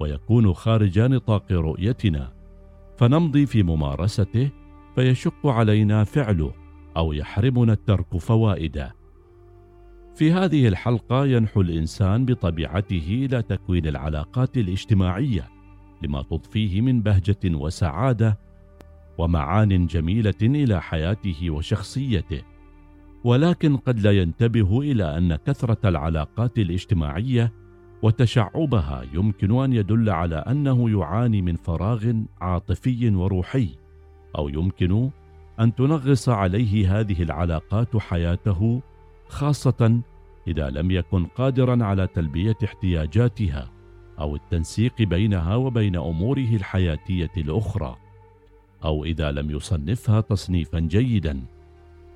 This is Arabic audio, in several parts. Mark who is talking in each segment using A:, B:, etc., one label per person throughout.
A: ويكون خارج نطاق رؤيتنا. فنمضي في ممارسته فيشق علينا فعله أو يحرمنا الترك فوائده. في هذه الحلقة ينحو الإنسان بطبيعته إلى تكوين العلاقات الاجتماعية لما تضفيه من بهجة وسعادة ومعان جميلة إلى حياته وشخصيته. ولكن قد لا ينتبه إلى أن كثرة العلاقات الاجتماعية وتشعبها يمكن أن يدل على أنه يعاني من فراغ عاطفي وروحي أو يمكن أن تنغص عليه هذه العلاقات حياته خاصة إذا لم يكن قادرا على تلبية احتياجاتها أو التنسيق بينها وبين أموره الحياتية الأخرى أو إذا لم يصنفها تصنيفا جيدا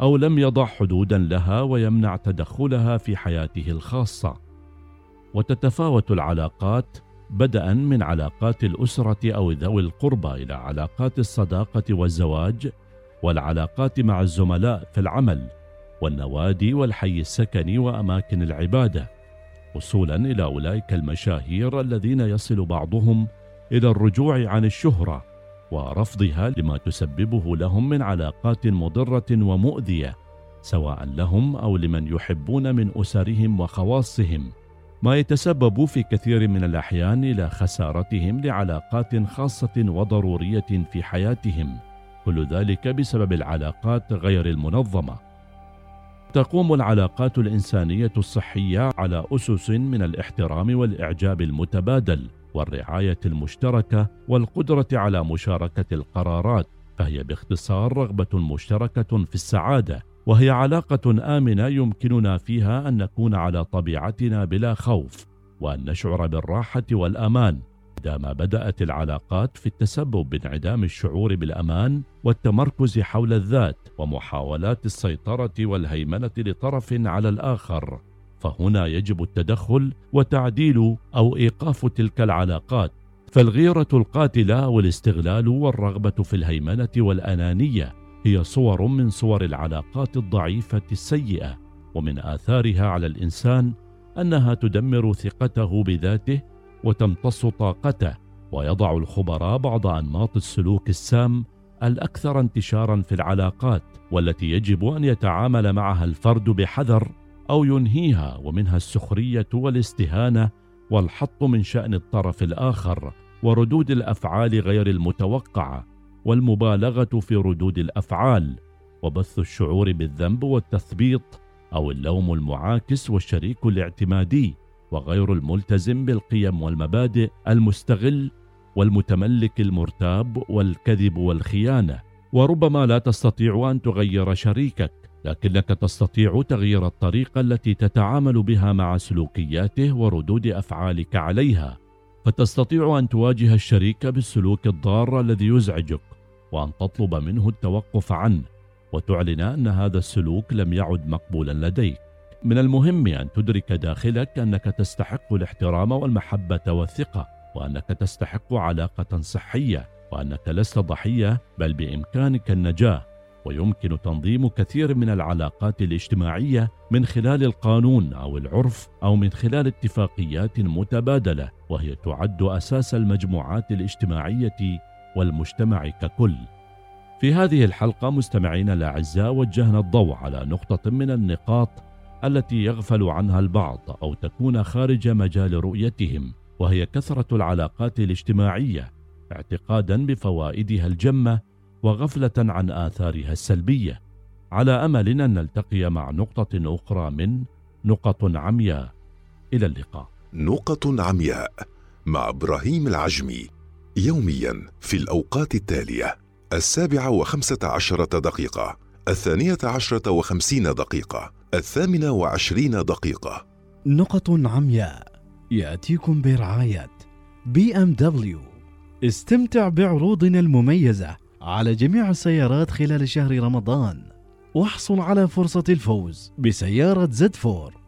A: أو لم يضع حدودا لها ويمنع تدخلها في حياته الخاصة. وتتفاوت العلاقات بدءا من علاقات الأسرة أو ذوي القربى إلى علاقات الصداقة والزواج والعلاقات مع الزملاء في العمل والنوادي والحي السكني وأماكن العبادة وصولا إلى أولئك المشاهير الذين يصل بعضهم إلى الرجوع عن الشهرة ورفضها لما تسببه لهم من علاقات مضرة ومؤذية سواء لهم أو لمن يحبون من أسرهم وخواصهم. ما يتسبب في كثير من الأحيان إلى خسارتهم لعلاقات خاصة وضرورية في حياتهم كل ذلك بسبب العلاقات غير المنظمة. تقوم العلاقات الإنسانية الصحية على أسس من الاحترام والإعجاب المتبادل والرعاية المشتركة والقدرة على مشاركة القرارات فهي باختصار رغبة مشتركة في السعادة. وهي علاقة آمنة يمكننا فيها أن نكون على طبيعتنا بلا خوف وأن نشعر بالراحة والأمان. ما بدأت العلاقات في التسبب بانعدام الشعور بالأمان والتمركز حول الذات ومحاولات السيطرة والهيمنة لطرف على الآخر فهنا يجب التدخل وتعديل أو إيقاف تلك العلاقات. فالغيرة القاتلة والاستغلال والرغبة في الهيمنة والأنانية هي صور من صور العلاقات الضعيفة السيئة ومن آثارها على الإنسان أنها تدمر ثقته بذاته وتمتص طاقته ويضع الخبراء بعض أنماط السلوك السام الأكثر انتشارا في العلاقات والتي يجب أن يتعامل معها الفرد بحذر أو ينهيها ومنها السخرية والاستهانة والحط من شأن الطرف الآخر وردود الأفعال غير المتوقعة. والمبالغة في ردود الأفعال وبث الشعور بالذنب والتثبيط أو اللوم المعاكس والشريك الاعتمادي وغير الملتزم بالقيم والمبادئ المستغل والمتملك المرتاب والكذب والخيانة. وربما لا تستطيع أن تغير شريكك لكنك تستطيع تغيير الطريقة التي تتعامل بها مع سلوكياته وردود أفعالك عليها. فتستطيع أن تواجه الشريك بالسلوك الضار الذي يزعجك وأن تطلب منه التوقف عنه وتعلن أن هذا السلوك لم يعد مقبولا لديك. من المهم أن تدرك داخلك أنك تستحق الاحترام والمحبة والثقة وأنك تستحق علاقة صحية وأنك لست ضحية بل بإمكانك النجاة. ويمكن تنظيم كثير من العلاقات الاجتماعية من خلال القانون أو العرف أو من خلال اتفاقيات متبادلة وهي تعد أساس المجموعات الاجتماعية والمجتمع ككل. في هذه الحلقة مستمعينا الأعزاء وجهنا الضوء على نقطة من النقاط التي يغفل عنها البعض أو تكون خارج مجال رؤيتهم وهي كثرة العلاقات الاجتماعية اعتقادا بفوائدها الجمة وغفلة عن آثارها السلبية على أمل أن نلتقي مع نقطة أخرى من نقط عمياء. إلى اللقاء.
B: نقط عمياء مع إبراهيم العجمي يوميا في الأوقات التالية السابعة وخمسة عشرة دقيقة الثانية عشرة وخمسين دقيقة الثامنة وعشرين دقيقة.
C: نقط عمياء يأتيكم برعاية BMW. استمتع بعروضنا المميزة على جميع السيارات خلال شهر رمضان. واحصل على فرصة الفوز بسيارة Z4.